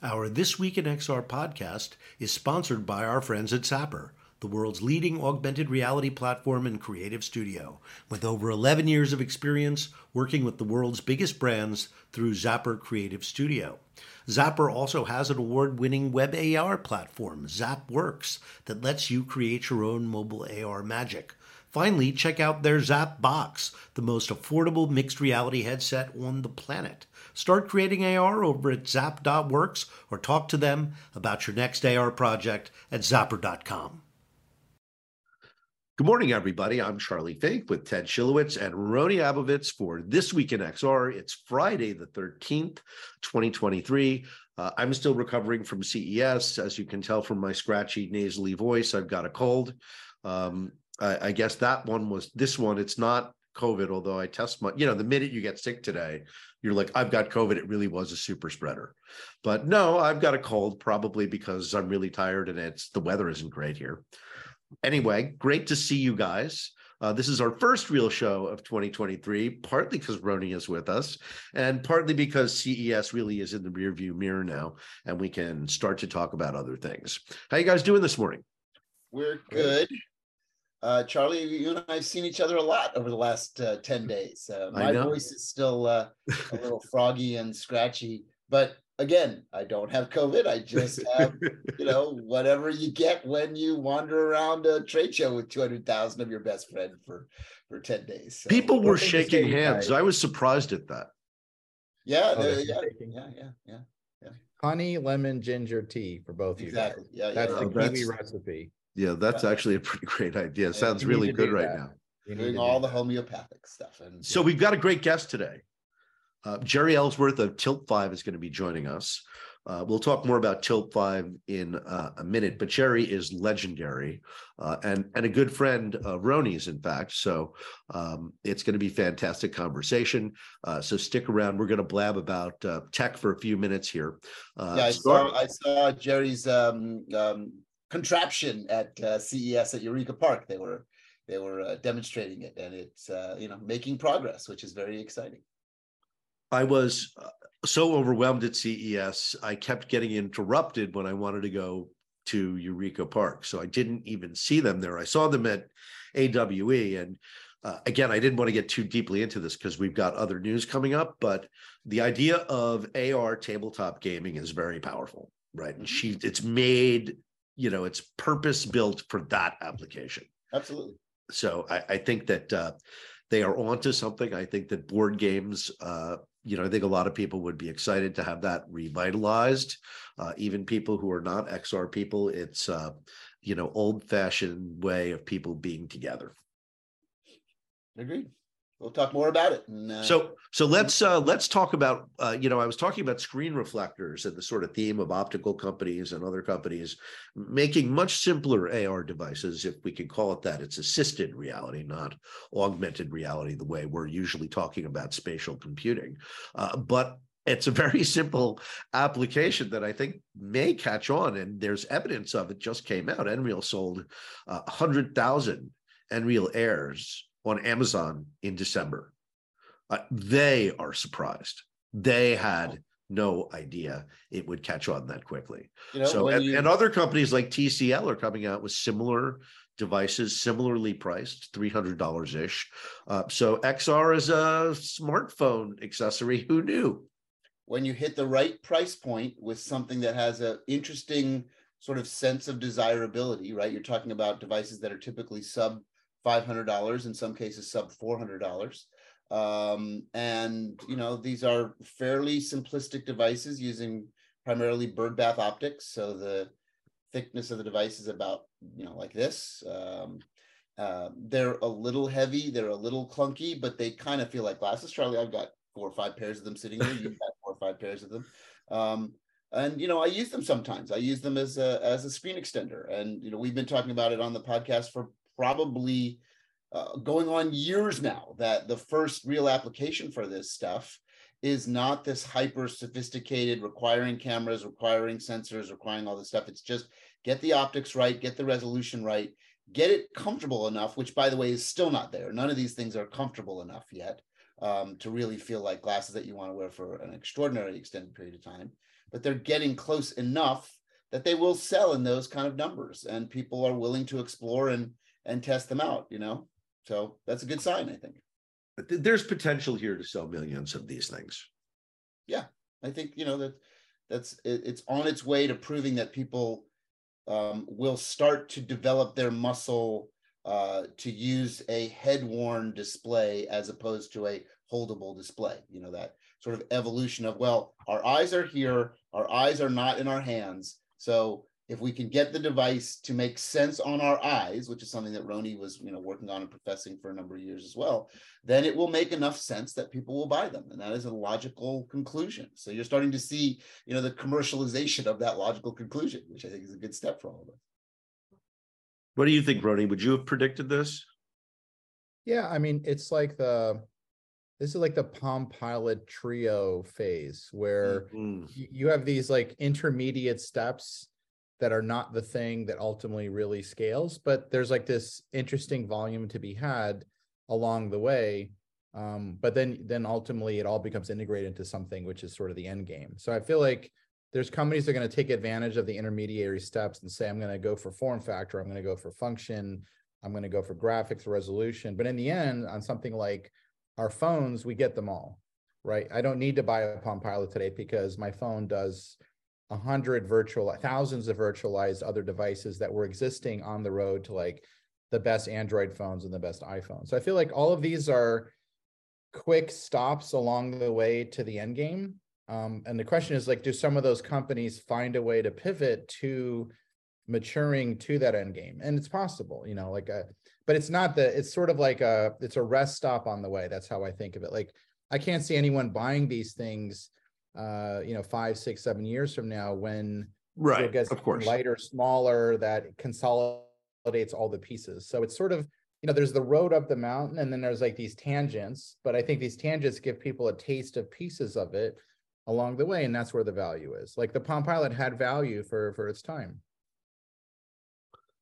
Our This Week in XR podcast is sponsored by our friends at Zappar, the world's leading augmented reality platform and creative studio, with over 11 years of experience working with the world's biggest brands through Zappar Creative Studio. Zappar also has an award winning web AR platform, ZapWorks, that lets you create your own mobile AR magic. Finally, check out their Zap Box, the most affordable mixed reality headset on the planet. Start creating AR over at zap.works or talk to them about your next AR project at zappar.com. Good morning, everybody. I'm Charlie Fink with Ted Schilowitz and Rony Abovitz for This Week in XR. It's Friday, the 13th, 2023. Uh, I'm still recovering from CES. As you can tell from my scratchy, nasally voice, I've got a cold. Um, I, I guess that one was this one. It's not COVID, although I test my, you know, the minute you get sick today, you're like, I've got COVID. It really was a super spreader. But no, I've got a cold, probably because I'm really tired and it's the weather isn't great here. Anyway, great to see you guys. Uh, this is our first real show of 2023, partly because Rony is with us, and partly because CES really is in the rearview mirror now, and we can start to talk about other things. How you guys doing this morning? We're good. Uh, Charlie, you and I have seen each other a lot over the last uh, 10 days. Uh, my voice is still uh, a little froggy and scratchy, but again, I don't have COVID. I just have, you know, whatever you get when you wander around a trade show with 200,000 of your best friend for, for 10 days. So, People were shaking hands. I was surprised at that. Yeah, oh, yeah, yeah, yeah, yeah, yeah. Honey, lemon, ginger tea for both exactly. you. Exactly. Yeah, that's yeah. the Kiwi recipe. Yeah, that's actually a pretty great idea. Sounds really good right now. Doing all the homeopathic stuff. And so we've got a great guest today. Uh, Jeri Ellsworth of Tilt 5 is going to be joining us. Uh, we'll talk more about Tilt 5 in uh, a minute, but Jeri is legendary uh, and, and a good friend of Rony's, in fact. So um, it's going to be fantastic conversation. Uh, so stick around. We're going to blab about uh, tech for a few minutes here. yeah, I saw, I saw Jeri's um, um, contraption at uh, CES at Eureka Park. They were they were uh, demonstrating it, and it's uh, you know making progress, which is very exciting. I was uh, so overwhelmed at CES, I kept getting interrupted when I wanted to go to Eureka Park, so I didn't even see them there. I saw them at AWE, and uh, again, I didn't want to get too deeply into this because we've got other news coming up, but the idea of AR tabletop gaming is very powerful, right? And she, it's made you know it's purpose built for that application. Absolutely. So i, I think that uh, they are onto something. I think that board games uh, you know i think a lot of people would be excited to have that revitalized. Uh, even people who are not xr people it's uh, you know old fashioned way of people being together. Agreed we'll talk more about it. And, uh, so so let's uh, let's talk about uh, you know I was talking about screen reflectors and the sort of theme of optical companies and other companies making much simpler AR devices, if we can call it that. It's assisted reality, not augmented reality, the way we're usually talking about spatial computing. Uh, but it's a very simple application that I think may catch on, and there's evidence of it. Just came out. Nreal sold uh, 100,000 Nreal Airs on Amazon in December. Uh, they are surprised. They had no idea it would catch on that quickly. You know, so, and, you... and, other companies like TCL are coming out with similar devices, similarly priced, $300 ish. Uh, so, XR is a smartphone accessory. Who knew? When you hit the right price point with something that has an interesting sort of sense of desirability, right? You're talking about devices that are typically sub $500 in some cases sub $400 um, and you know these are fairly simplistic devices using primarily bird bath optics. So the thickness of the device is about you know like this. Um, uh, they're a little heavy they're a little clunky but they kind of feel like glasses. Charlie i've got four or five pairs of them sitting here. you've got four or five pairs of them. Um, and you know i use them sometimes. I use them as a as a screen extender. And you know we've been talking about it on the podcast for probably uh, going on years now that the first real application for this stuff is not this hyper sophisticated requiring cameras requiring sensors requiring all this stuff. It's just get the optics right get the resolution right get it comfortable enough which by the way is still not there. None of these things are comfortable enough yet um, to really feel like glasses that you want to wear for an extraordinarily extended period of time but they're getting close enough that they will sell in those kind of numbers and people are willing to explore and and test them out you know? So that's a good sign i think. There's potential here to sell millions of these things. Yeah i think you know that that's it, it's on its way to proving that people um, will start to develop their muscle uh, to use a head worn display as opposed to a holdable display you know that sort of evolution of well our eyes are here our eyes are not in our hands. So if we can get the device to make sense on our eyes, which is something that Rony was, you know, working on and professing for a number of years as well, then it will make enough sense that people will buy them. And that is a logical conclusion. So you're starting to see, you know, the commercialization of that logical conclusion, which I think is a good step for all of us. What do you think, Rony? Would you have predicted this? Yeah, I mean, it's like the this is like the Palm Pilot Treo phase where mm-hmm. you have these like intermediate steps that are not the thing that ultimately really scales, but there's like this interesting volume to be had along the way. Um, but then then ultimately it all becomes integrated into something which is sort of the end game. So I feel like there's companies that are going to take advantage of the intermediary steps and say, I'm going to go for form factor, I'm going to go for function, I'm going to go for graphics resolution. But in the end, on something like our phones, we get them all, right? I don't need to buy a Palm Pilot today because my phone does a hundred virtual, thousands of virtualized other devices that were existing on the road to like the best Android phones and the best iPhones. So I feel like all of these are quick stops along the way to the end game. Um, and the question is like, do some of those companies find a way to pivot to maturing to that end game? And it's possible, you know, like a, but it's not the it's sort of like a it's a rest stop on the way that's how i think of it like i can't see anyone buying these things uh you know five six seven years from now when right it gets of course. lighter smaller that consolidates all the pieces. So it's sort of you know there's the road up the mountain and then there's like these tangents but i think these tangents give people a taste of pieces of it along the way and that's where the value is. Like the palm pilot had value for for its time.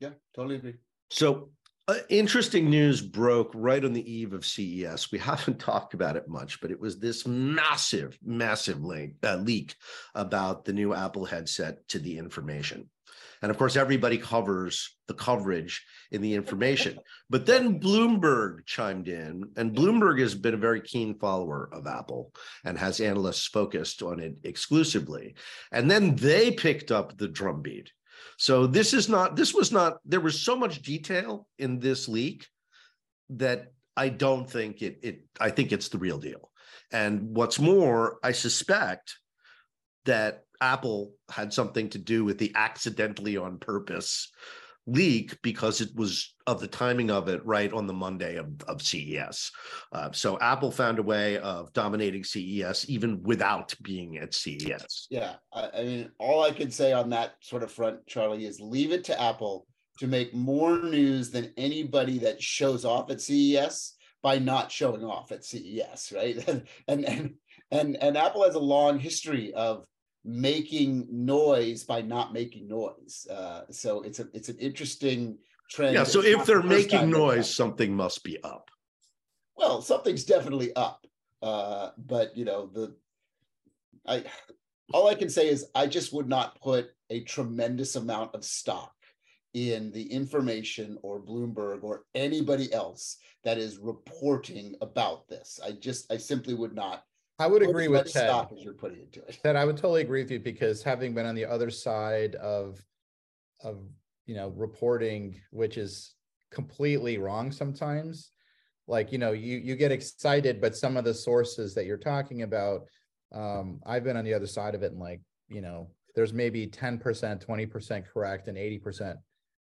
Yeah totally agree. So uh, interesting news broke right on the eve of CES. We haven't talked about it much, but it was this massive, massive link, uh, leak about the new Apple headset to the information. And of course, everybody covers the coverage in the information. But then Bloomberg chimed in, and Bloomberg has been a very keen follower of Apple and has analysts focused on it exclusively. And then they picked up the drumbeat so this is not, this was not, there was so much detail in this leak that I don't think it, it, I think it's the real deal. And what's more, I suspect that Apple had something to do with the accidentally on purpose leak because it was of the timing of it right on the Monday of, of CES. Uh, so Apple found a way of dominating CES even without being at CES. Yeah. I, I mean, all I can say on that sort of front, Charlie, is leave it to Apple to make more news than anybody that shows off at CES by not showing off at CES, right? and and and and Apple has a long history of making noise by not making noise. Uh, so it's a it's an interesting trend. Yeah. So if they're the making noise, something must be up. Well, something's definitely up. Uh, but you know the I all I can say is I just would not put a tremendous amount of stock in the information or Bloomberg or anybody else that is reporting about this. I just I simply would not I would agree with Ted. Stock as you're putting into it. Ted, I would totally agree with you because having been on the other side of of you know reporting, which is completely wrong sometimes. Like you know, you you get excited, but some of the sources that you're talking about, um, I've been on the other side of it, and like you know, there's maybe 10%, 20% correct, and 80%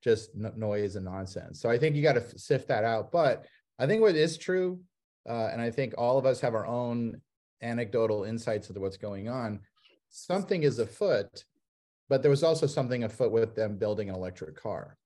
just noise and nonsense. So I think you got to sift that out. But I think what is true, uh, and I think all of us have our own anecdotal insights into what's going on. Something is afoot, but there was also something afoot with them building an electric car.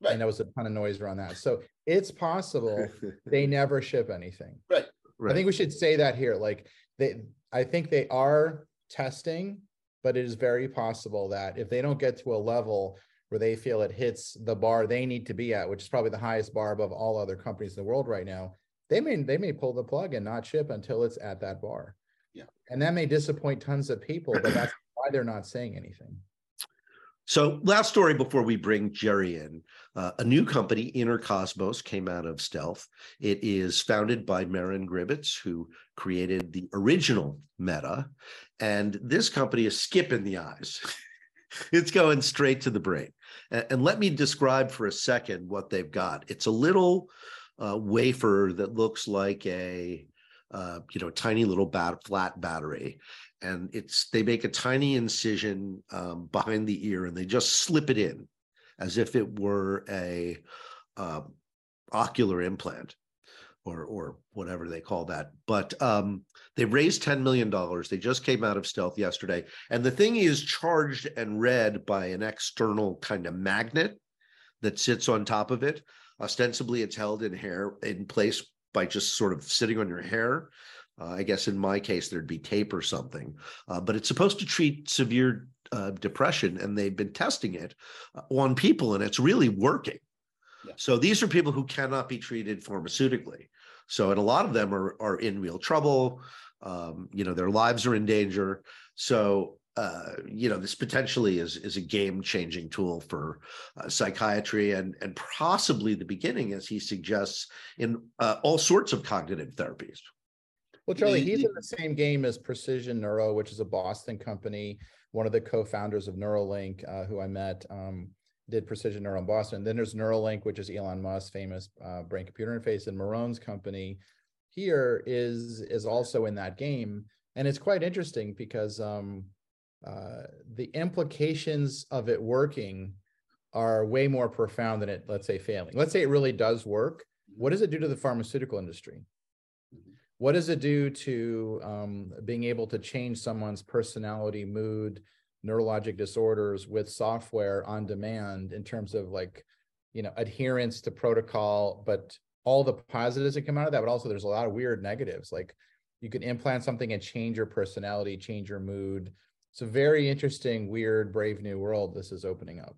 Right. And there was a ton of noise around that. So it's possible they never ship anything. Right. right. I think we should say that here. Like they I think they are testing, but it is very possible that if they don't get to a level where they feel it hits the bar they need to be at, which is probably the highest bar above all other companies in the world right now, they may they may pull the plug and not ship until it's at that bar. Yeah. And that may disappoint tons of people, but that's why they're not saying anything. So, last story before we bring Jeri in. Uh, a new company, Inner Cosmos, came out of Stealth. It is founded by Meron Gribetz, who created the original Meta. And this company is skipping the eyes. it's going straight to the brain. And, and, let me describe for a second what they've got. It's a little uh, wafer that looks like a uh, you know tiny little bat, flat battery. And it's they make a tiny incision um, behind the ear and they just slip it in as if it were a uh, ocular implant or or whatever they call that. But um, they raised 10 million dollars. They just came out of stealth yesterday. And the thing is charged and read by an external kind of magnet that sits on top of it ostensibly it's held in hair in place by just sort of sitting on your hair. Uh, I guess in my case, there'd be tape or something, uh, but it's supposed to treat severe uh, depression, and they've been testing it uh, on people, and it's really working. Yeah. So these are people who cannot be treated pharmaceutically. So, and a lot of them are are in real trouble. Um, you know, their lives are in danger. So uh, you know, this potentially is is a game changing tool for uh, psychiatry and and possibly the beginning, as he suggests, in uh, all sorts of cognitive therapies. Well, Charlie, he's in the same game as Precision Neuro, which is a Boston company. One of the co-founders of Neuralink, uh, who I met, um, did Precision Neuro in Boston. Then there's Neuralink, which is Elon Musk's famous uh, brain-computer interface, and Meron's company here is is also in that game, and it's quite interesting because. Um, uh, the implications of it working are way more profound than it, let's say, failing. Let's say it really does work. What does it do to the pharmaceutical industry? What does it do to um, being able to change someone's personality, mood, neurologic disorders with software on demand in terms of like, you know, adherence to protocol, but all the positives that come out of that, but also there's a lot of weird negatives. Like you can implant something and change your personality, change your mood, it's a very interesting, weird, brave new world this is opening up.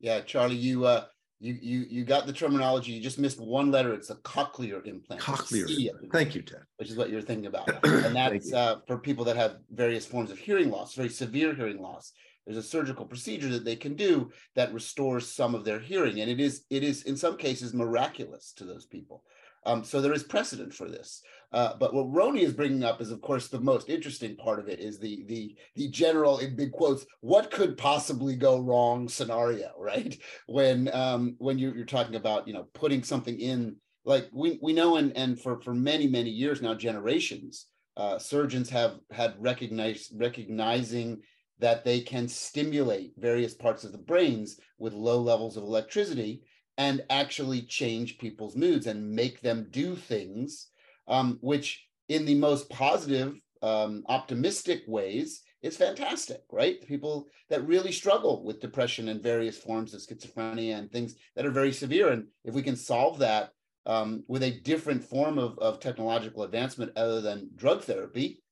Yeah, Charlie, you uh you you you got the terminology. You just missed one letter. It's a cochlear implant. Cochlear. Thank you, Ted. Which is what you're thinking about, and that's uh, for people that have various forms of hearing loss, very severe hearing loss. There's a surgical procedure that they can do that restores some of their hearing, and it is it is in some cases miraculous to those people. Um, so there is precedent for this. Uh, but what Rony is bringing up is, of course, the most interesting part of it is the the the general, in big quotes, what could possibly go wrong scenario, right? When um, when you're, you're talking about you know putting something in, like we we know, and and for for many many years now, generations, uh, surgeons have had recognized recognizing that they can stimulate various parts of the brains with low levels of electricity and actually change people's moods and make them do things, um, which in the most positive, um, optimistic ways is fantastic, right? People that really struggle with depression and various forms of schizophrenia and things that are very severe. And if we can solve that um, with a different form of, of technological advancement other than drug therapy,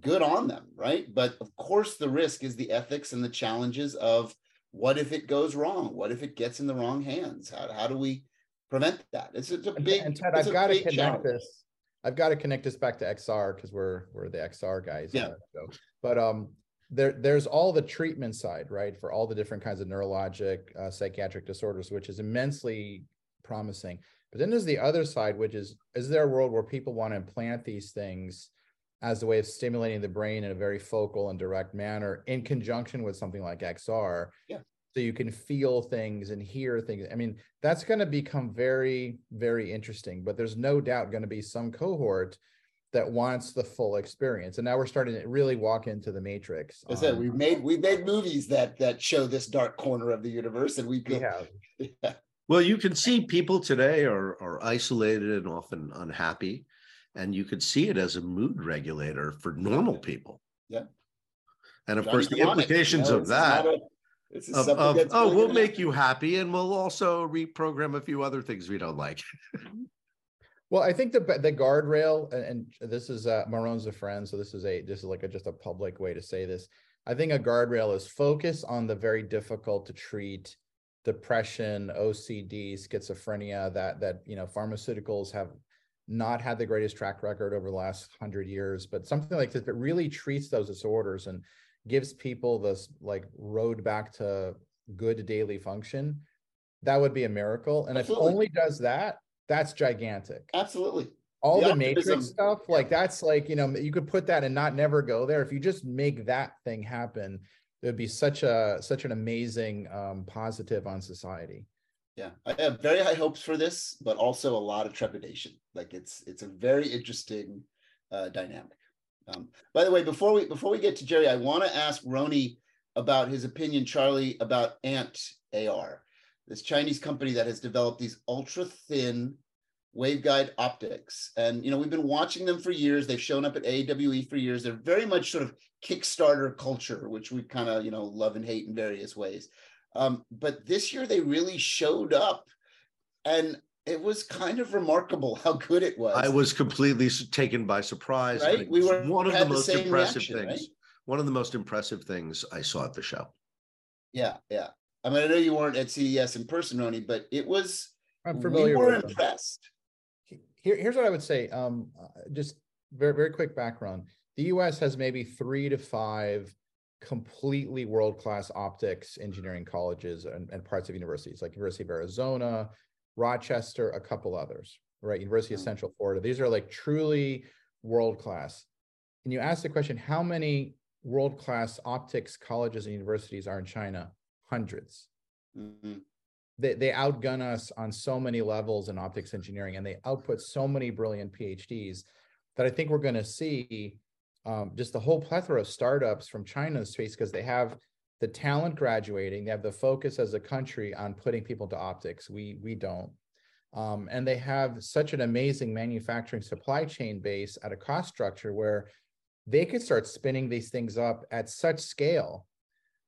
good on them, right? But of course, the risk is the ethics and the challenges of what if it goes wrong? What if it gets in the wrong hands? How, how do we prevent that? It's, it's a big. And Ted, I've got to connect challenge. this. I've got to connect this back to XR because we're we're the XR guys. Yeah. so. But um, there there's all the treatment side, right, for all the different kinds of neurologic, uh, psychiatric disorders, which is immensely promising. But then there's the other side, which is is there a world where people want to implant these things? as a way of stimulating the brain in a very focal and direct manner in conjunction with something like XR. Yeah. So you can feel things and hear things. I mean, that's going to become very, very interesting, but there's no doubt going to be some cohort that wants the full experience. And now we're starting to really walk into the matrix. I said, um, we've made we've made movies that that show this dark corner of the universe, and we, we have. Yeah. Well, you can see people today are are isolated and often unhappy and you could see it as a mood regulator for normal people. Yeah. And of Johnny course, the implications you know, of that. A, of, of oh, we'll make you happy, and we'll also reprogram a few other things we don't like. well, I think the the guardrail, and, and this is uh, Meron's a friend, so this is a this is like a, just a public way to say this. I think a guardrail is focus on the very difficult to treat depression, OCD, schizophrenia that that you know pharmaceuticals have not had the greatest track record over the last hundred years, but something like this that really treats those disorders and gives people this like road back to good daily function, that would be a miracle. And Absolutely. if only does that, that's gigantic. Absolutely. All the, the matrix stuff, yeah. like that's like, you know, you could put that and not never go there. If you just make that thing happen, it would be such a such an amazing um, positive on society. Yeah, I have very high hopes for this, but also a lot of trepidation. Like it's it's a very interesting uh, dynamic. Um, by the way, before we before we get to Jeri, I want to ask Rony about his opinion, Charlie, about Ant AR, this Chinese company that has developed these ultra thin waveguide optics. And you know, we've been watching them for years. They've shown up at AWE for years. They're very much sort of Kickstarter culture, which we kind of you know love and hate in various ways. Um, but this year they really showed up, and it was kind of remarkable how good it was. I was completely taken by surprise. Right, we were one of the most the impressive reaction, things. Right? One of the most impressive things I saw at the show. Yeah, yeah. I mean, I know you weren't at CES in person, Rony, but it was. I'm familiar. We were impressed. Here, here's what I would say. Um, uh, just very, very quick background. The U.S. has maybe three to five completely world-class optics engineering colleges and, and parts of universities, like University of Arizona, Rochester, a couple others, right? University of mm. Central Florida. These are like truly world class. And you ask the question, how many world class optics colleges and universities are in China? Hundreds. Mm-hmm. They, they outgun us on so many levels in optics engineering and they output so many brilliant PhDs that I think we're going to see um, just the whole plethora of startups from China space because they have the talent graduating they have the focus as a country on putting people to optics. We we don't. Um, and they have such an amazing manufacturing supply chain base at a cost structure where they could start spinning these things up at such scale.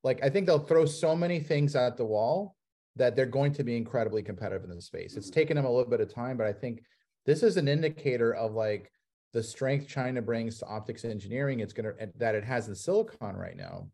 Like i think they'll throw so many things at the wall that they're going to be incredibly competitive in the space. It's taken them a little bit of time but i think this is an indicator of like the strength china brings to optics engineering. It's to that it has in silicon right now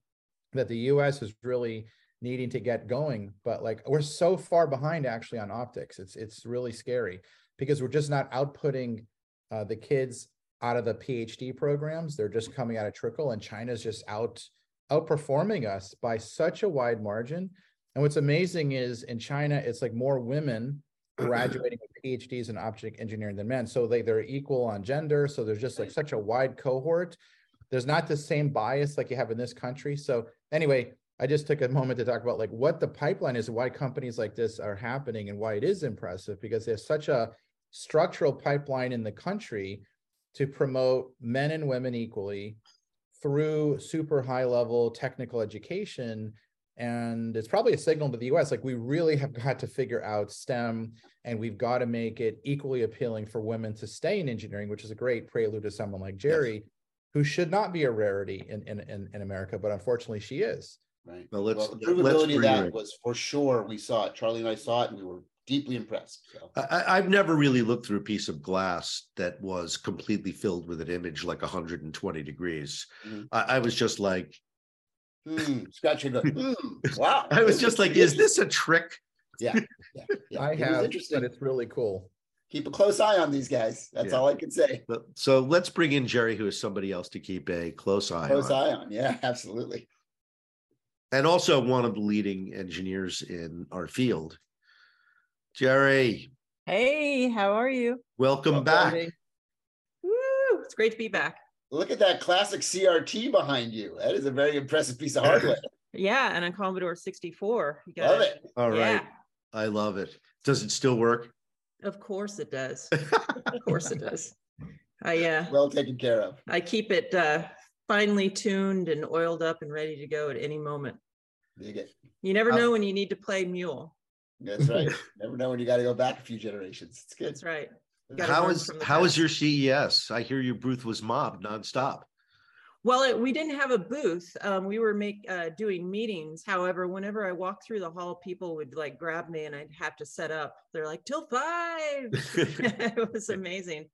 that the US is really needing to get going but like we're so far behind actually on optics. It's it's really scary because we're just not outputting uh, the kids out of the phd programs. They're just coming out of trickle and china's just out outperforming us by such a wide margin. And what's amazing is in china it's like more women graduating with phds in optic engineering than men. So they, they're equal on gender. So there's just like such a wide cohort there's not the same bias like you have in this country. So anyway, I just took a moment to talk about like what the pipeline is, why companies like this are happening, and why it is impressive because there's such a structural pipeline in the country to promote men and women equally through super high level technical education. And it's probably a signal to the US like we really have got to figure out STEM and we've got to make it equally appealing for women to stay in engineering, which is a great prelude to someone like Jeri, yes who should not be a rarity in, in, in, in America, but unfortunately she is. Right. Well, let's, well, the provability of that was for sure. We saw it. Charlie and I saw it, and we were deeply impressed. So. I, have never really looked through a piece of glass that was completely filled with an image like 120 degrees. Mm-hmm. I, I, was just like, mm, scratch your mm, wow. I was just like, is this a trick? Yeah, yeah, yeah. I it have, but it's really cool keep a close eye on these guys. That's yeah. all I can say. So let's bring in Jeri, who is somebody else to keep a close eye close on. eye on. Yeah, absolutely. And also one of the leading engineers in our field. Jeri. Hey, how are you? Welcome, Welcome back. Woo, it's great to be back. Look at that classic CRT behind you. That is a very impressive piece of hardware. yeah, and a Commodore 64. You love it. All right. Yeah. I love it. Does it still work? Of course it does. of course it does. I uh well taken care of. I keep it uh finely tuned and oiled up and ready to go at any moment. You never know when you need to play mule. That's right. never know when you got to go back a few generations. It's good. That's right. How is how is your CES? I hear your booth was mobbed nonstop. Well, it, we didn't have a booth. Um, we were make uh, doing meetings. However, whenever I walked through the hall, people would like grab me, and I'd have to set up. They're like, "Tilt Five. it was amazing.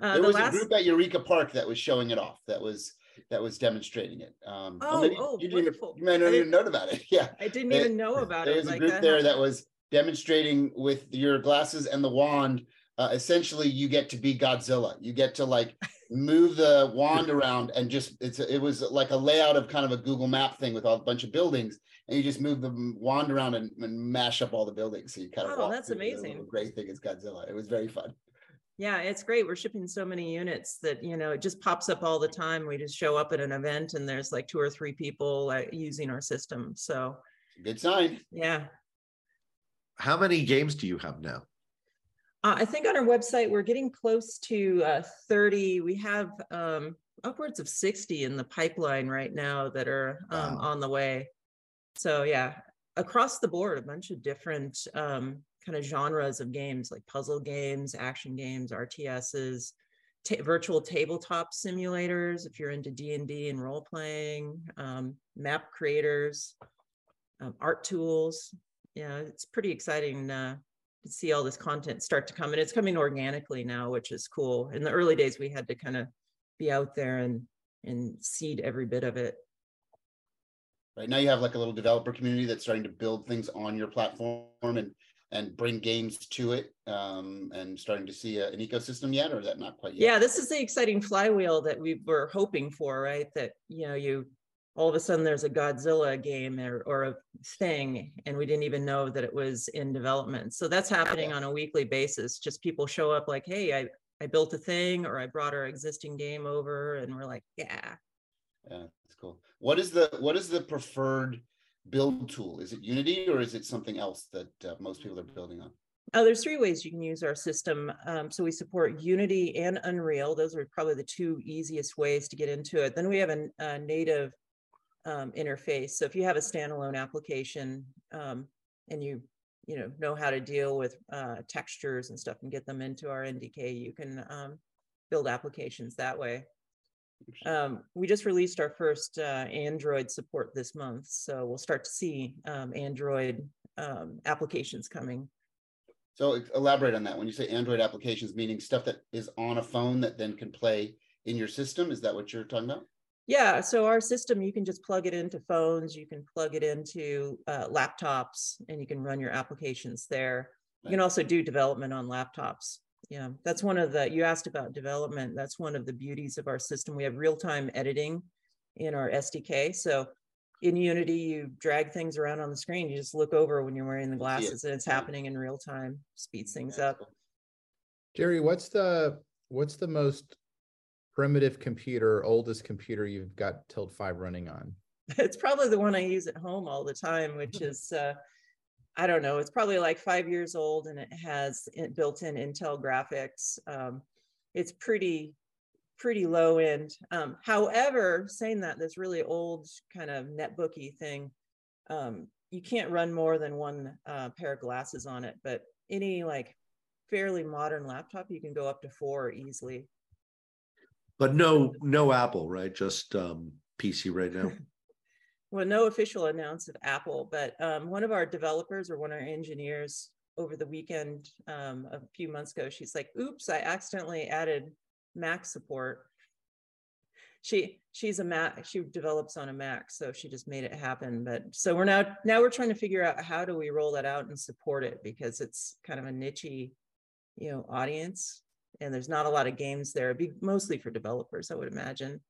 Uh, there was last... a group at Eureka Park that was showing it off. That was that was demonstrating it. Um, oh, maybe oh, you, wonderful. Even, you might not even know about it. Yeah, I didn't even know about there it. There was a like group there that was demonstrating with your glasses and the wand uh, essentially you get to be Godzilla. You get to like move the wand around and just it's it was like a layout of kind of a Google Map thing with all a bunch of buildings, and you just move the wand around and, and mash up all the buildings. So you kind of oh, that's amazing. great thing is Godzilla. It was very fun. Yeah, it's great. We're shipping so many units that you know it just pops up all the time. We just show up at an event and there's like two or three people uh, using our system. So good sign. Yeah. How many games do you have now? Uh, I think on our website we're getting close to uh, 30. We have um, upwards of 60 in the pipeline right now that are um, wow. on the way. So yeah, across the board, a bunch of different um, kind of genres of games like puzzle games, action games, RTSs, ta- virtual tabletop simulators. If you're into D and D and role playing, um, map creators, um, art tools. Yeah, it's pretty exciting uh, see all this content start to come, and it's coming organically now, which is cool. In the early days, we had to kind of be out there and and seed every bit of it. Right now, you have like a little developer community that's starting to build things on your platform and and bring games to it um, and starting to see a, an ecosystem yet or is that not quite yet yeah this is the exciting flywheel that we were hoping for right that you know you all of a sudden there's a godzilla game or, or a thing and we didn't even know that it was in development so that's happening on a weekly basis just people show up like hey i i built a thing or i brought our existing game over and we're like yeah yeah that's cool what is the what is the preferred build tool? Is it Unity or is it something else that uh, most people are building on? Oh, there's three ways you can use our system. Um, so we support Unity and Unreal. Those are probably the two easiest ways to get into it. Then we have a, a native um, interface. So if you have a standalone application um, and you you know know how to deal with uh, textures and stuff and get them into our NDK, you can um, build applications that way. Um, we just released our first uh, Android support this month, so we'll start to see um, Android um, applications coming. So elaborate on that. When you say Android applications, meaning stuff that is on a phone that then can play in your system, is that what you're talking about? Yeah, so our system, you can just plug it into phones, you can plug it into uh, laptops, and you can run your applications there. You can also do development on laptops yeah that's one of the you asked about development that's one of the beauties of our system. We have real-time editing in our sdk so in unity you drag things around on the screen you just look over when you're wearing the glasses and it's happening in real time speeds things up. Jeri what's the what's the most primitive computer oldest computer you've got tilt 5 running on it's probably the one i use at home all the time which is uh, I don't know, it's probably like five years old and it has built in Intel graphics. Um, it's pretty, pretty low end. Um, however, saying that, this really old kind of netbooky thing, um, you can't run more than one uh, pair of glasses on it, but any like fairly modern laptop, you can go up to four easily. But no, no Apple, right? Just um, PC right now. well, no official announce of Apple, but um, one of our developers or one of our engineers over the weekend um, a few months ago, she's like, "Oops, I accidentally added Mac support." She she's a Mac. She develops on a Mac, so she just made it happen. But so we're now now we're trying to figure out how do we roll that out and support it because it's kind of a nichey, you know, audience, and there's not a lot of games there. It'd be mostly for developers, I would imagine.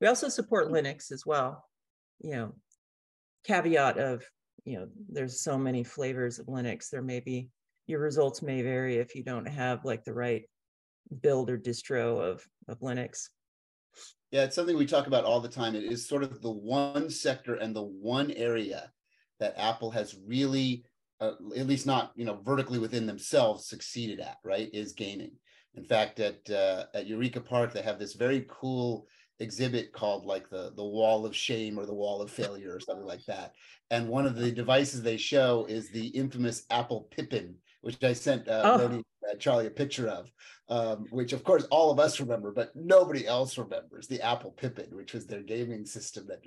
We also support Linux as well you know, caveat of, you know, there's so many flavors of Linux. There may be, your results may vary if you don't have like the right build or distro of, of Linux. Yeah, it's something we talk about all the time. It is sort of the one sector and the one area that Apple has really, uh, at least not you know vertically within themselves, succeeded at. Right, is gaming. In fact, at uh, at Eureka Park, they have this very cool exhibit called like the the wall of shame or the wall of failure or something like that and one of the devices they show is the infamous apple pippin which i sent uh, oh. Brody, uh, charlie a picture of um, which of course all of us remember but nobody else remembers the apple pippin which was their gaming system that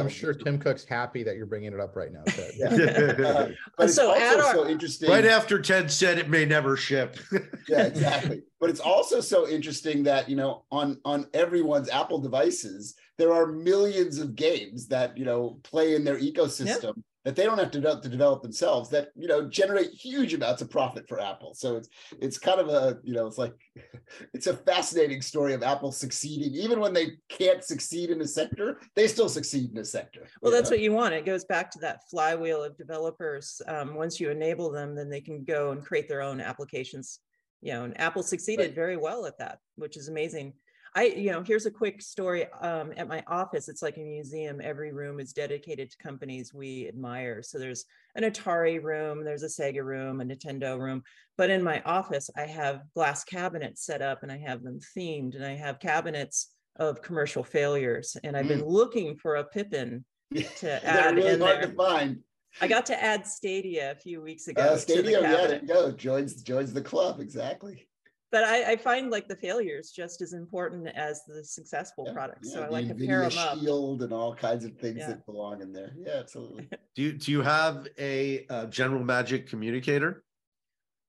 I'm sure Tim Cook's happy that you're bringing it up right now. Ted. yeah. uh, but it's so also our, so interesting. Right after Ted said it may never ship. yeah, exactly. But it's also so interesting that you know on on everyone's Apple devices there are millions of games that you know play in their ecosystem. That they don't have to develop, to develop themselves that you know generate huge amounts of profit for Apple. So it's it's kind of a you know it's like it's a fascinating story of Apple succeeding even when they can't succeed in a sector, they still succeed in a sector. Well, that's know? what you want. It goes back to that flywheel of developers. Um, once you enable them, then they can go and create their own applications. You know, and Apple succeeded right. very well at that, which is amazing. I, you know, here's a quick story. Um, at my office, it's like a museum. Every room is dedicated to companies we admire. So there's an Atari room, there's a Sega room, a Nintendo room. But in my office, I have glass cabinets set up and I have them themed and I have cabinets of commercial failures. And I've mm. been looking for a Pippin to add really in there. To find. I got to add Stadia a few weeks ago. Uh, Stadia, yeah, there you go. Joins joins the club exactly but I, I, find like the failures just as important as the successful yeah, products. Yeah, so I like to pair them up. Shield and all kinds of things yeah. that belong in there. Yeah, absolutely. do you do you have a uh, General Magic communicator?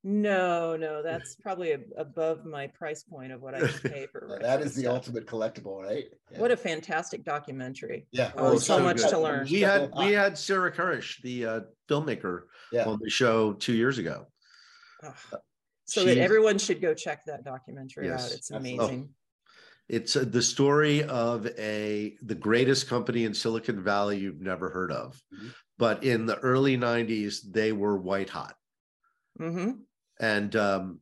No, no, that's probably above my price point of what I can pay for. that is the stuff. ultimate collectible, right? What a fantastic documentary! Yeah, oh, so, so much good. to learn. We had we had Sarah Kerruish, the uh, filmmaker, on the show two years ago. Oh so that everyone should go check that documentary yes, out. It's amazing. Oh, it's uh, the story of a the greatest company in Silicon Valley you've never heard of, mm-hmm. but in the early '90s they were white hot, mm-hmm. and um,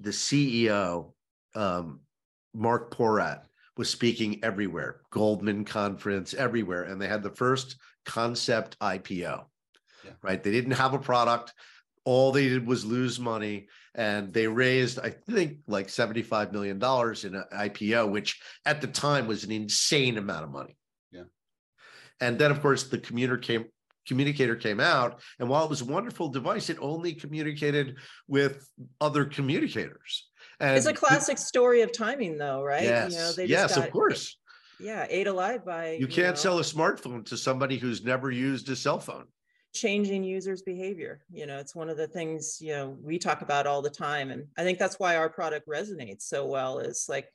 the CEO um, Marc Porat was speaking everywhere, Goldman conference everywhere, and they had the first concept IPO. Yeah. Right, they didn't have a product all they did was lose money and they raised i think like 75 million dollars in an ipo which at the time was an insane amount of money. Yeah. And then of course the commuter came communicator came out and while it was a wonderful device it only communicated with other communicators. And it's a classic story of timing though right? Yes, you know, they yes got, of course. Yeah ate alive by you, you can't know. sell a smartphone to somebody who's never used a cell phone changing users behavior you know it's one of the things you know we talk about all the time and i think that's why our product resonates so well is like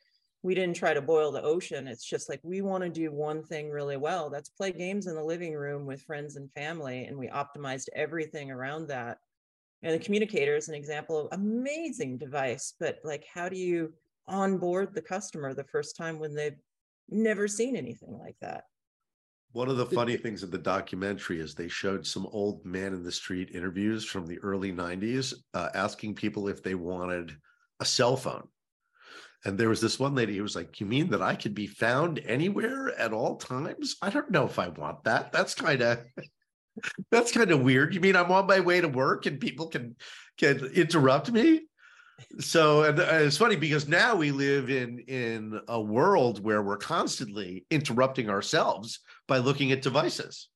we didn't try to boil the ocean it's just like we want to do one thing really well that's play games in the living room with friends and family and we optimized everything around that. And the communicator is an example of amazing device but like how do you onboard the customer the first time when they've never seen anything like that one of the funny things of the documentary is they showed some old man in the street interviews from the early 90s uh, asking people if they wanted a cell phone. And there was this one lady who was like, You mean that I could be found anywhere at all times? I don't know if I want that. That's kind of that's kind of weird. You mean I'm on my way to work and people can can interrupt me? so and uh, it's funny because now we live in in a world where we're constantly interrupting ourselves by looking at devices.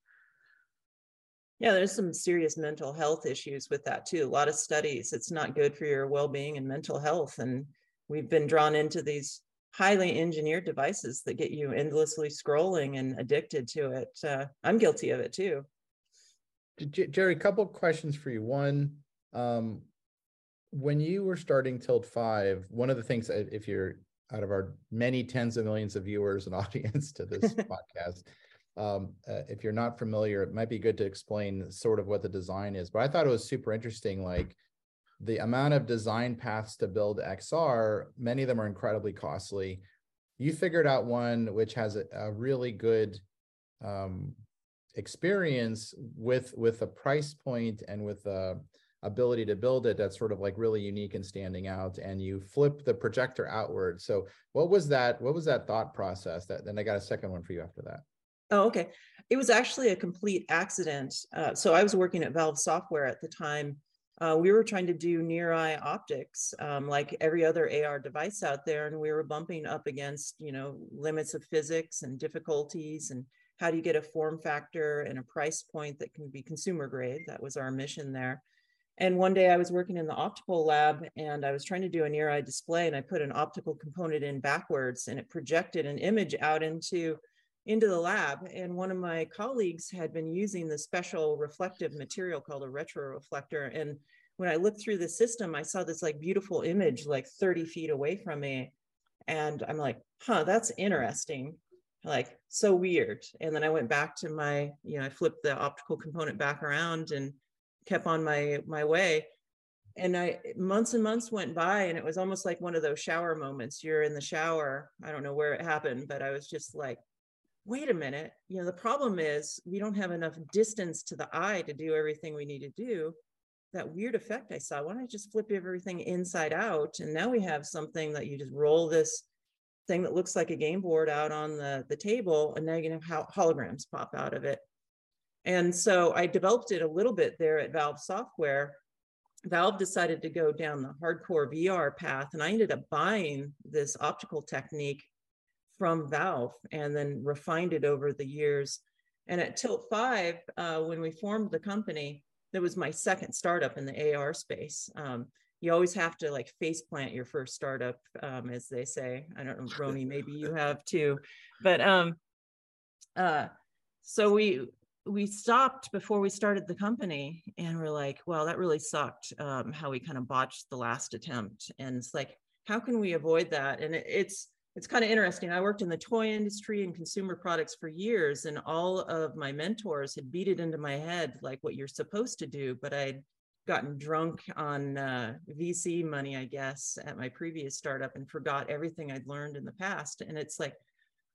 Yeah there's some serious mental health issues with that too. A lot of studies it's not good for your well-being and mental health and we've been drawn into these highly engineered devices that get you endlessly scrolling and addicted to it. Uh, i'm guilty of it too. Jeri a couple questions for you. One um, when you were starting Tilt Five, one of the things, if you're out of our many tens of millions of viewers and audience to this podcast, um, uh, if you're not familiar, it might be good to explain sort of what the design is. But I thought it was super interesting, like the amount of design paths to build XR. Many of them are incredibly costly. You figured out one which has a, a really good um, experience with with a price point and with the ability to build it that's sort of like really unique and standing out and you flip the projector outward so what was that what was that thought process that then i got a second one for you after that oh okay. It was actually a complete accident uh, so i was working at valve software at the time. Uh, we were trying to do near eye optics um, like every other ar device out there and we were bumping up against you know limits of physics and difficulties and how do you get a form factor and a price point that can be consumer grade. That was our mission there. And one day I was working in the optical lab and I was trying to do a near eye display and I put an optical component in backwards and it projected an image out into into the lab. And one of my colleagues had been using the special reflective material called a retroreflector. And when I looked through the system, I saw this like beautiful image like 30 feet away from me. And I'm like, huh, that's interesting. like so weird. And then I went back to my, you know, I flipped the optical component back around and kept on my my way. And I months and months went by and it was almost like one of those shower moments. You're in the shower. I don't know where it happened, but I was just like, wait a minute. You know, the problem is we don't have enough distance to the eye to do everything we need to do. That weird effect I saw. Why don't I just flip everything inside out? And now we have something that you just roll this thing that looks like a game board out on the, the table, and now you can have holograms pop out of it. And so I developed it a little bit there at Valve Software. Valve decided to go down the hardcore VR path, and I ended up buying this optical technique from Valve and then refined it over the years. And at Tilt Five, uh, when we formed the company, that was my second startup in the AR space. Um, you always have to like face plant your first startup, um, as they say. I don't know, Rony, maybe you have too. But um, uh, so we we stopped before we started the company, and we're like, well, that really sucked. Um, how we kind of botched the last attempt, and it's like, how can we avoid that? And it, it's it's kind of interesting. I worked in the toy industry and consumer products for years, and all of my mentors had beat it into my head like what you're supposed to do, but I'd gotten drunk on uh, VC money, I guess, at my previous startup and forgot everything I'd learned in the past. And it's like,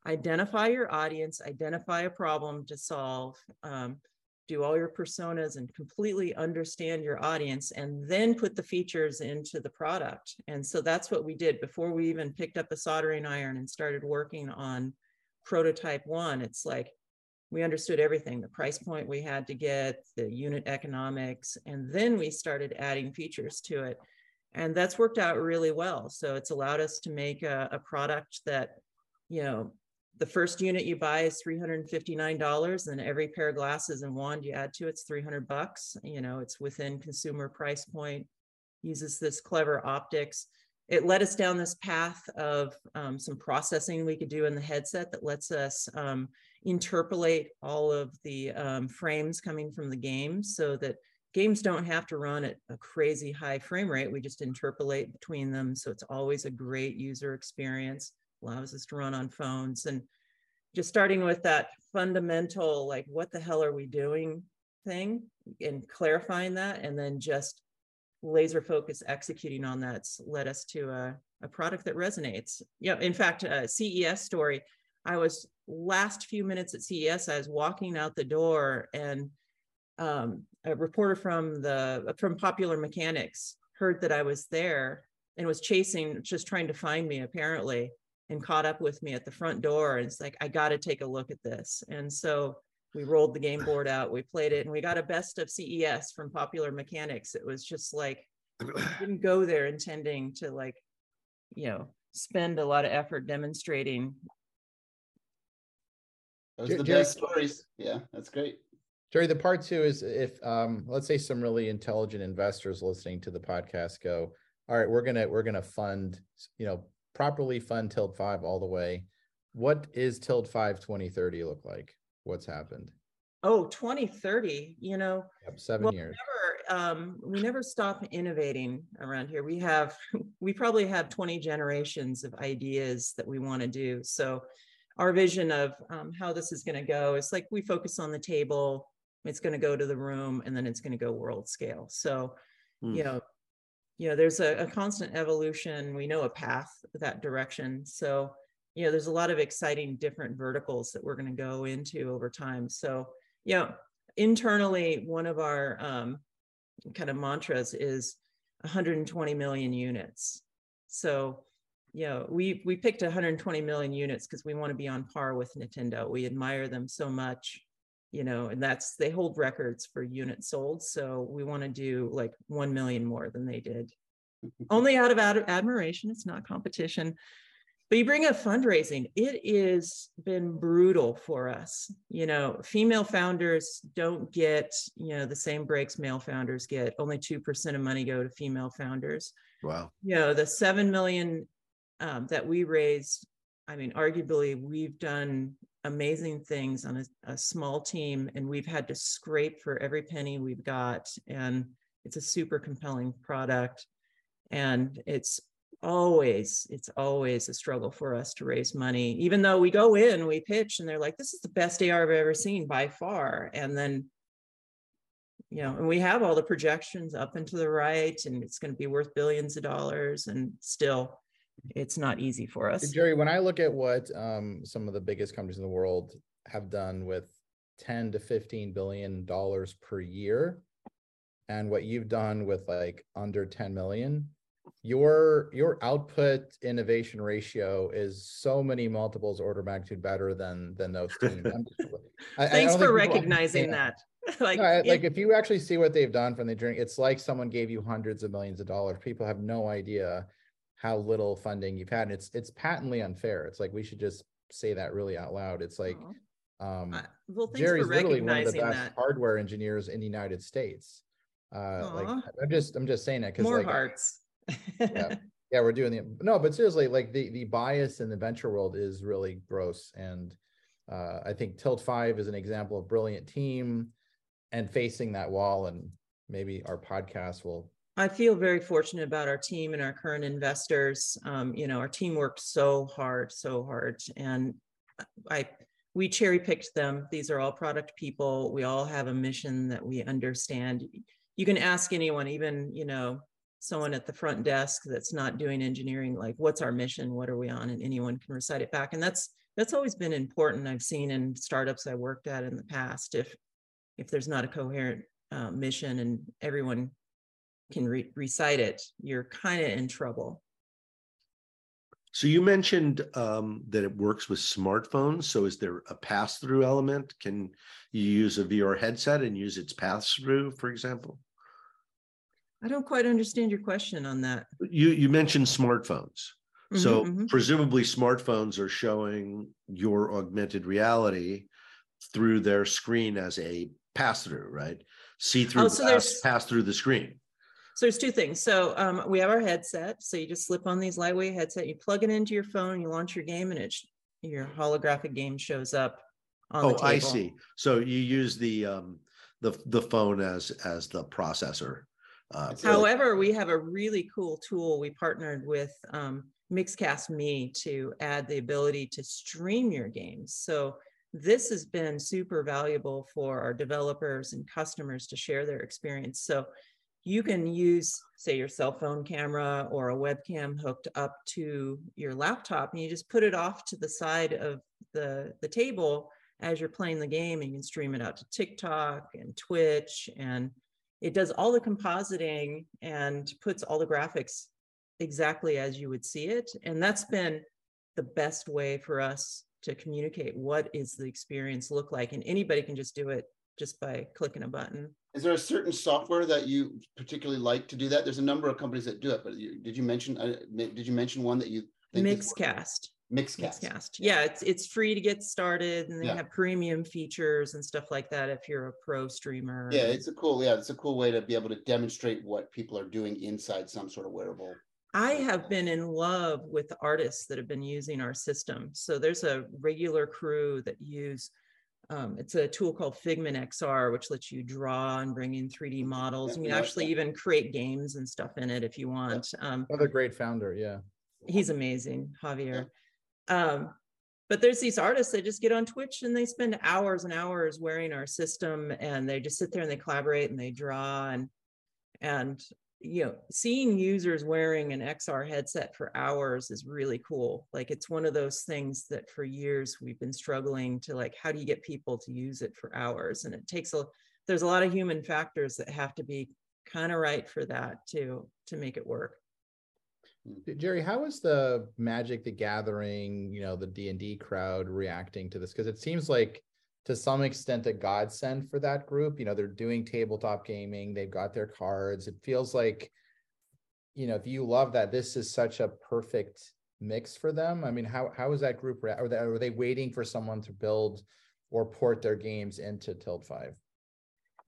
identify your audience, identify a problem to solve, um, do all your personas and completely understand your audience, and then put the features into the product. And so that's what we did before we even picked up a soldering iron and started working on prototype one. It's like, we understood everything the price point we had to get the unit economics and then we started adding features to it and that's worked out really well so it's allowed us to make a, a product that you know the first unit you buy is $359 and every pair of glasses and wand you add to it's 300 bucks you know it's within consumer price point uses this clever optics it led us down this path of um, some processing we could do in the headset that lets us um, interpolate all of the um, frames coming from the game so that games don't have to run at a crazy high frame rate. We just interpolate between them. So it's always a great user experience, allows us to run on phones. And just starting with that fundamental, like, what the hell are we doing thing and clarifying that, and then just laser focus executing on that's led us to a, a product that resonates. Yeah, in fact, a CES story. I was last few minutes at CES. I was walking out the door, and um, a reporter from the from Popular Mechanics heard that I was there and was chasing, just trying to find me apparently, and caught up with me at the front door. And it's like, I got to take a look at this. And so we rolled the game board out, we played it, and we got a best of CES from Popular Mechanics. It was just like I didn't go there intending to like, you know, spend a lot of effort demonstrating. Those are the best stories. Yeah, that's great. Jeri, the part two is if um, let's say some really intelligent investors listening to the podcast go, all right, we're gonna we're gonna fund, you know, properly fund Tilt Five all the way. What is Tilt Five 2030 look like? what's happened? Oh, 2030, you know. Yep, seven well, years. Never, um, we never stop innovating around here. We have, we probably have 20 generations of ideas that we want to do. So our vision of um, how this is going to go is like we focus on the table, it's going to go to the room, and then it's going to go world scale. So, mm. you know, you know, there's a, a constant evolution. We know a path that direction. So you know, there's a lot of exciting different verticals that we're going to go into over time. So, you know, internally, one of our um, kind of mantras is 120 million units. So, you know, we we picked 120 million units because we want to be on par with Nintendo. We admire them so much, you know, and that's they hold records for units sold. So we want to do like 1 million more than they did. Only out of ad- admiration, it's not competition but you bring up fundraising it is been brutal for us you know female founders don't get you know the same breaks male founders get only 2% of money go to female founders wow you know the 7 million um, that we raised i mean arguably we've done amazing things on a, a small team and we've had to scrape for every penny we've got and it's a super compelling product. And it's always it's always a struggle for us to raise money. Even though we go in we pitch and they're like this is the best ar i've ever seen by far. And then you know and we have all the projections up and to the right and it's going to be worth billions of dollars and still it's not easy for us Jeri when i look at what um, some of the biggest companies in the world have done with 10 to 15 billion dollars per year and what you've done with like under 10 million your your output innovation ratio is so many multiples order magnitude better than than those teams. I, Thanks I for recognizing that. like, no, like if you actually see what they've done from the journey, it's like someone gave you hundreds of millions of dollars. People have no idea how little funding you've had. And it's it's patently unfair. It's like we should just say that really out loud. It's like um well, Jeri's literally one of the best that. hardware engineers in the United States. Uh like I'm just I'm just saying that because more like, hearts yeah. yeah, we're doing the no, but seriously, like the the bias in the venture world is really gross, and uh, I think Tilt Five is an example of brilliant team and facing that wall, and maybe our podcast will. I feel very fortunate about our team and our current investors. Um, you know, our team worked so hard, so hard, and I we cherry picked them. These are all product people. We all have a mission that we understand. You can ask anyone, even you know someone at the front desk that's not doing engineering like what's our mission what are we on and anyone can recite it back and that's that's always been important i've seen in startups i worked at in the past if if there's not a coherent uh, mission and everyone can re- recite it you're kind of in trouble so you mentioned um, that it works with smartphones. So is there a pass-through element? Can you use a VR headset and use its pass-through, for example? I don't quite understand your question on that. You you mentioned smartphones. Mm-hmm, so mm-hmm. presumably smartphones are showing your augmented reality through their screen as a pass through, right? See through oh, so pass, pass through the screen. So there's two things. So um, we have our headset. So you just slip on these lightweight headset, you plug it into your phone, you launch your game, and it your holographic game shows up on oh, the table. I see. So you use the um, the the phone as as the processor. Uh, However, we have a really cool tool. We partnered with um, Mixcast Me to add the ability to stream your games. So this has been super valuable for our developers and customers to share their experience. So you can use, say, your cell phone camera or a webcam hooked up to your laptop, and you just put it off to the side of the, the table as you're playing the game, and you can stream it out to TikTok and Twitch and it does all the compositing and puts all the graphics exactly as you would see it. And that's been the best way for us to communicate what is the experience look like. And anybody can just do it just by clicking a button. Is there a certain software that you particularly like to do that? There's a number of companies that do it, but you, did you mention uh, did you mention one that you think Mixcast? Mixcast. Mixcast. Yeah, it's it's free to get started, and they yeah. have premium features and stuff like that if you're a pro streamer. Yeah, it's a cool. Yeah, it's a cool way to be able to demonstrate what people are doing inside some sort of wearable. I have been in love with artists that have been using our system. So there's a regular crew that use. Um, it's a tool called Figment XR, which lets you draw and bring in 3D models. Yeah, and you can actually even create games and stuff in it if you want. Um, Another great founder, yeah. He's amazing, Javier. Um, but there's these artists that just get on Twitch and they spend hours and hours wearing our system and they just sit there and they collaborate and they draw and and you know seeing users wearing an XR headset for hours is really cool. Like it's one of those things that for years we've been struggling to like how do you get people to use it for hours and it takes a there's a lot of human factors that have to be kind of right for that to to make it work. Jeri, how is the Magic the Gathering, you know, the D and D crowd reacting to this? Because it seems like to some extent a godsend for that group. You know, they're doing tabletop gaming, they've got their cards. It feels like, you know, if you love that, this is such a perfect mix for them. I mean, how how is that group? Are they, are they waiting for someone to build or port their games into Tilt Five?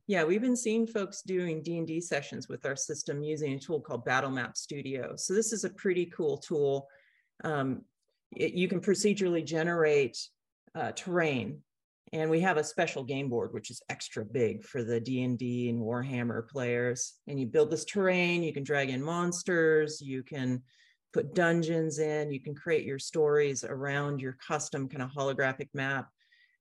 Yeah, we've been seeing folks doing D&D sessions with our system using a tool called Battle Map Studio. So this is a pretty cool tool. Um, it, you can procedurally generate uh, terrain and we have a special game board which is extra big for the d&d and warhammer players and you build this terrain you can drag in monsters you can put dungeons in, you can create your stories around your custom kind of holographic map.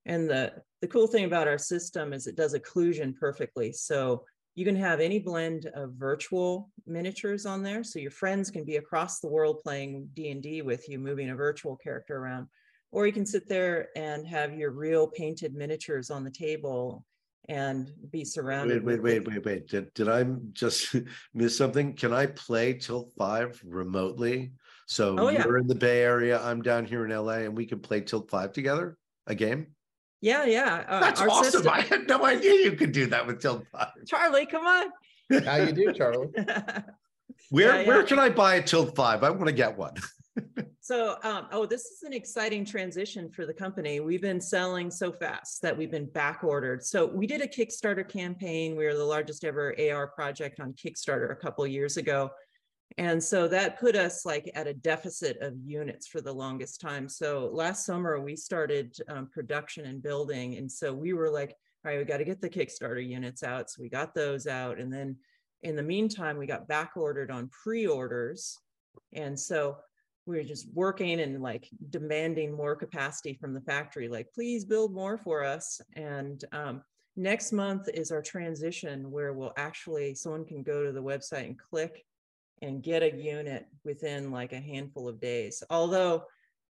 And the, the cool thing about our system is it does occlusion perfectly. So you can have any blend of virtual miniatures on there. So your friends can be across the world playing D&D with you, moving a virtual character around. Or you can sit there and have your real painted miniatures on the table and be surrounded. Wait, wait, wait, wait, wait. Did, did I just miss something? Can I play Tilt Five remotely? So oh, you're yeah. in the Bay Area, I'm down here in LA, and we can play Tilt Five together, a game? Yeah, yeah. Uh, That's awesome. System... I had no idea you could do that with Tilt Five. Charlie, come on. How you do, Charlie? where yeah, yeah. where can I buy a Tilt Five? I want to get one. so, um, oh, this is an exciting transition for the company. We've been selling so fast that we've been back ordered. So, we did a Kickstarter campaign. We were the largest ever AR project on Kickstarter a couple years ago. And so that put us like at a deficit of units for the longest time. So last summer we started um, production and building. And so we were like, all right, we got to get the Kickstarter units out. So we got those out. And then in the meantime, we got back ordered on pre orders. And so we were just working and like demanding more capacity from the factory, like, please build more for us. And um, next month is our transition where we'll actually, someone can go to the website and click and get a unit within like a handful of days. Although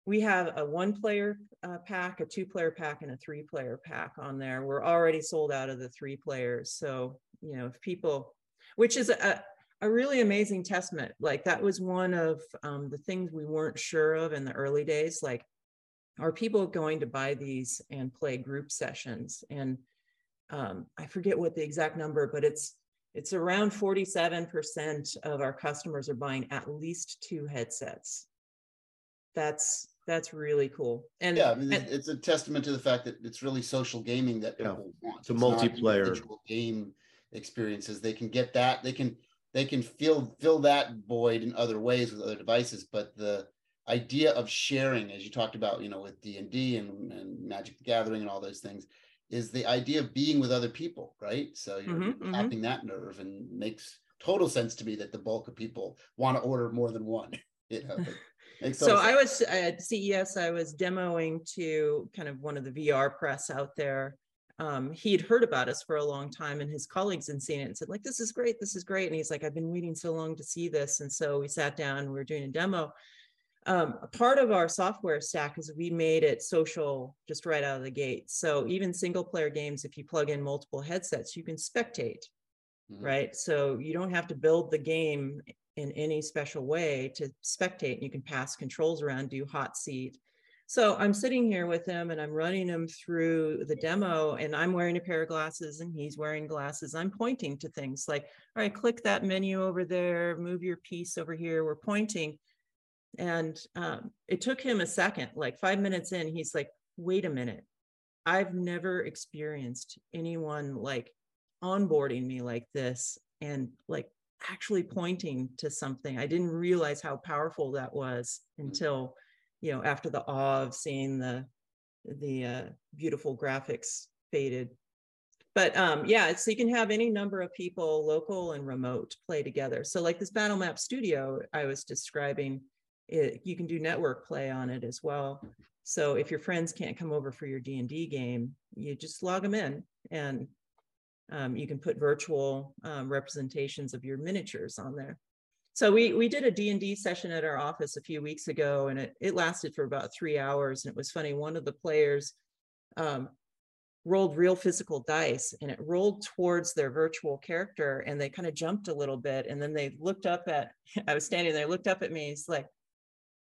we have a one player uh, pack, a two player pack, and a three player pack on there. We're already sold out of the three players. So, you know, if people, which is a, a really amazing testament, like that was one of um, the things we weren't sure of in the early days. Like, are people going to buy these and play group sessions? And um, I forget what the exact number, but it's it's around 47% of our customers are buying at least two headsets. That's that's really cool. And yeah, I mean, and, it's a testament to the fact that it's really social gaming that people yeah, want. It's a multiplayer game experiences. They can get that. They can they can fill fill that void in other ways with other devices. But the idea of sharing, as you talked about, you know, with D and and Magic the Gathering and all those things, is the idea of being with other people, right? So you're mm-hmm, tapping mm-hmm. that nerve and makes total sense to me that the bulk of people want to order more than one. You know, so I was at CES, I was demoing to kind of one of the VR press out there. Um, he had heard about us for a long time and his colleagues had seen it and said like, this is great, this is great. And he's like, I've been waiting so long to see this. And so we sat down, we were doing a demo um, part of our software stack is we made it social just right out of the gate. So even single player games, if you plug in multiple headsets, you can spectate, mm-hmm. right? So you don't have to build the game in any special way to spectate. You can pass controls around, do hot seat. So I'm sitting here with him and I'm running him through the demo and I'm wearing a pair of glasses and he's wearing glasses. I'm pointing to things like, all right, click that menu over there, move your piece over here. We're pointing and um, it took him a second, like five minutes in, he's like, wait a minute. I've never experienced anyone like onboarding me like this and like actually pointing to something. I didn't realize how powerful that was mm. until, you know, after the awe of seeing the the uh, beautiful graphics faded. But um, yeah, so you can have any number of people, local and remote, play together. So like this Battle Map Studio I was describing, it, you can do network play on it as well. So if your friends can't come over for your D&D game, you just log them in and um, you can put virtual um, representations of your miniatures on there. So we we did a D&D session at our office a few weeks ago and it, it lasted for about three hours. And it was funny, one of the players um, rolled real physical dice and it rolled towards their virtual character and they kind of jumped a little bit. And then they looked up at, I was standing there, looked up at me, it's like,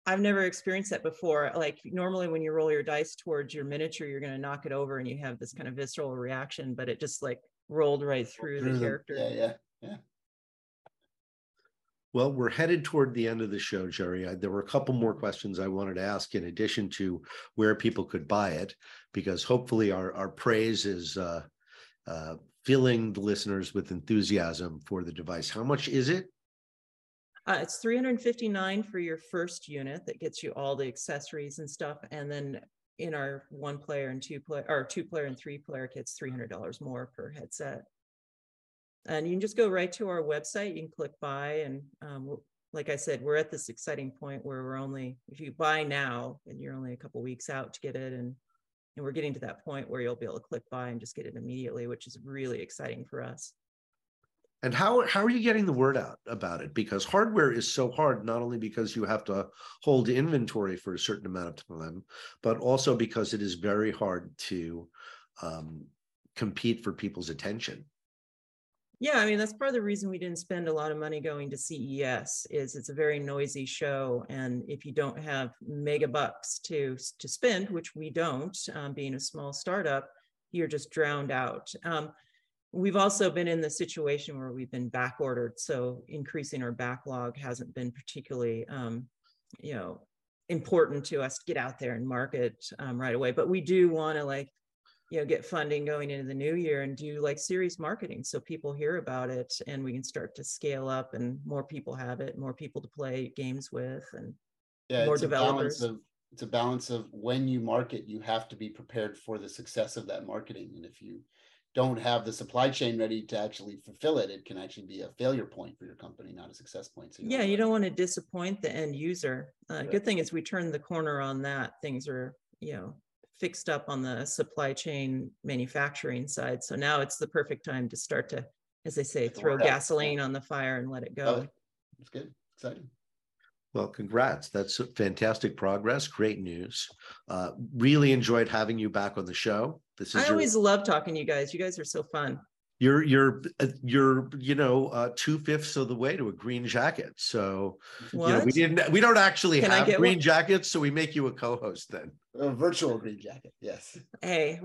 I've never experienced that before. Like normally when you roll your dice towards your miniature, you're going to knock it over and you have this kind of visceral reaction, but it just like rolled right through the character. Yeah, yeah, yeah. Well, we're headed toward the end of the show, Jeri. I, there were a couple more questions I wanted to ask in addition to where people could buy it, because hopefully our, our praise is uh, uh, filling the listeners with enthusiasm for the device. How much is it? Uh, it's 359 for your first unit that gets you all the accessories and stuff. And then in our one player and two player or two player and three player kits, $300 more per headset. And you can just go right to our website. You can click buy and um, like I said, we're at this exciting point where we're only if you buy now and you're only a couple weeks out to get it, and and we're getting to that point where you'll be able to click buy and just get it immediately, which is really exciting for us. And how how are you getting the word out about it? Because hardware is so hard, not only because you have to hold inventory for a certain amount of time, but also because it is very hard to um, compete for people's attention. Yeah, I mean that's part of the reason we didn't spend a lot of money going to CES is it's a very noisy show, and if you don't have mega bucks to to spend, which we don't, um, being a small startup, you're just drowned out. Um, we've also been in the situation where we've been back ordered, so increasing our backlog hasn't been particularly, um, you know, important to us to get out there and market um, right away. But we do want to like you know get funding going into the new year and do like serious marketing so people hear about it and we can start to scale up and more people have it more people to play games with and yeah, more it's developers A balance of, it's a balance of when you market you have to be prepared for the success of that marketing. And if you don't have the supply chain ready to actually fulfill it it can actually be a failure point for your company not a success point. So yeah you don't want to disappoint the end user. Uh, right. good thing is we turned the corner on that things are you know fixed up on the supply chain manufacturing side. So now it's the perfect time to start to, as they say, throw gasoline on the fire and let it go. That's good. Exciting. Well, congrats. That's fantastic progress. Great news. Uh, really enjoyed having you back on the show. This is I your... always love talking to you guys. You guys are so fun you're you're uh, you're you know uh, two fifths of the way to a green jacket. So what? you know we didn't we don't actually Can have green one? jackets, so we make you a co-host then. A virtual green jacket, yes. Hey,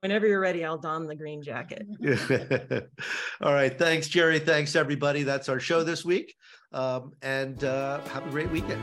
whenever you're ready, I'll don the green jacket. All right, thanks, Jeri. Thanks everybody. That's our show this week, um, and uh, have a great weekend.